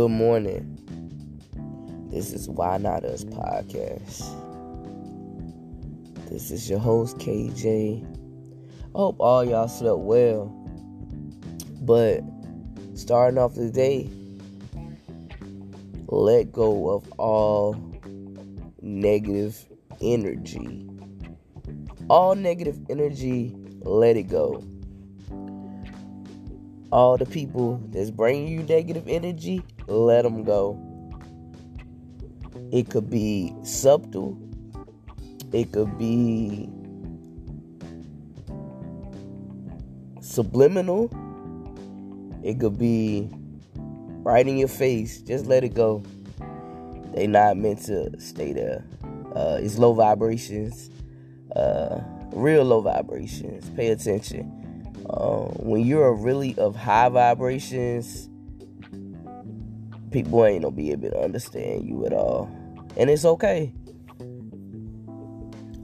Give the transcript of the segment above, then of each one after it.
Good morning. This is Why Not Us podcast. This is your host, KJ. I hope all y'all slept well. But starting off the day, let go of all negative energy. All negative energy, let it go all the people that's bringing you negative energy, let them go. It could be subtle, it could be subliminal, it could be right in your face. Just let it go. They not meant to stay there. Uh, it's low vibrations, uh, real low vibrations. Pay attention uh, when you're really of high vibrations, people ain't gonna be able to understand you at all. And it's okay.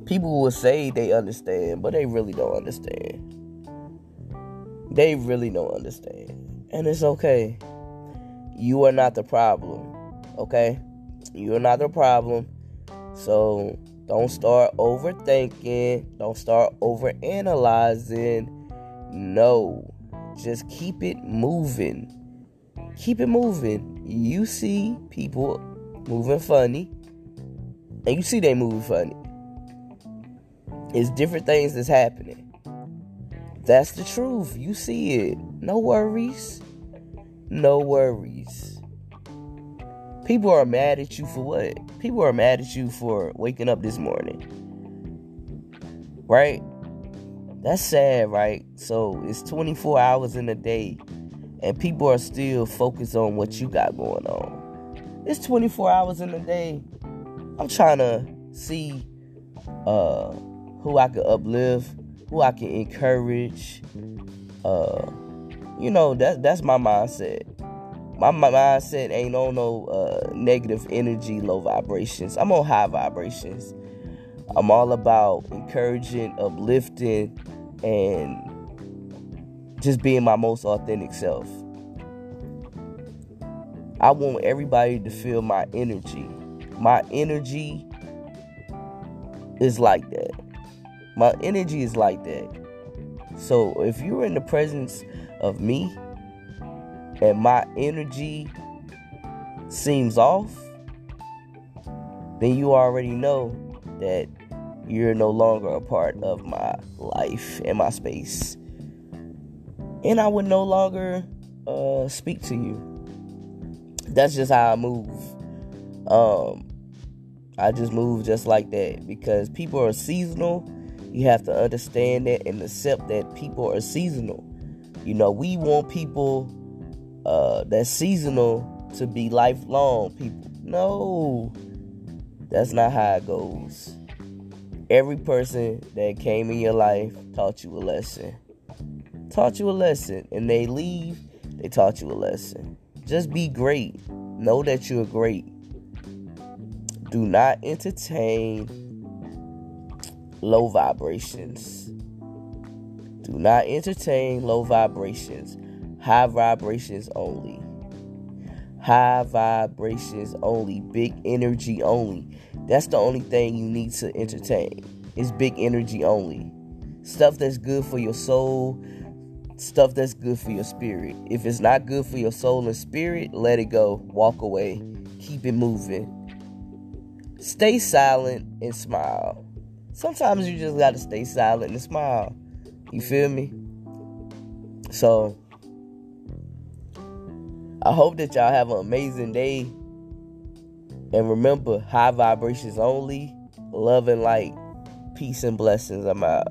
People will say they understand, but they really don't understand. They really don't understand. And it's okay. You are not the problem. Okay? You are not the problem. So don't start overthinking. Don't start overanalyzing no. Just keep it moving. Keep it moving. You see people moving funny, and you see they moving funny. It's different things that's happening. That's the truth. You see it. No worries. No worries. People are mad at you for what? People are mad at you for waking up this morning. Right? That's sad, right? So it's 24 hours in a day, and people are still focused on what you got going on. It's 24 hours in a day. I'm trying to see uh, who I can uplift, who I can encourage. Uh, you know, that that's my mindset. My, my mindset ain't on no uh, negative energy, low vibrations. I'm on high vibrations. I'm all about encouraging, uplifting, and just being my most authentic self. I want everybody to feel my energy. My energy is like that. My energy is like that. So if you're in the presence of me and my energy seems off, then you already know that you're no longer a part of my life and my space. And I would no longer uh, speak to you. That's just how I move. Um, I just move just like that because people are seasonal. You have to understand that and accept that people are seasonal. You know, we want people uh, that's seasonal to be lifelong people. No, that's not how it goes. Every person that came in your life taught you a lesson. Taught you a lesson. And they leave, they taught you a lesson. Just be great. Know that you're great. Do not entertain low vibrations. Do not entertain low vibrations. High vibrations only. High vibrations only. Big energy only. That's the only thing you need to entertain. It's big energy only. Stuff that's good for your soul, stuff that's good for your spirit. If it's not good for your soul and spirit, let it go. Walk away. Keep it moving. Stay silent and smile. Sometimes you just gotta stay silent and smile. You feel me? So, I hope that y'all have an amazing day. And remember, high vibrations only, love and light, peace and blessings. I'm out.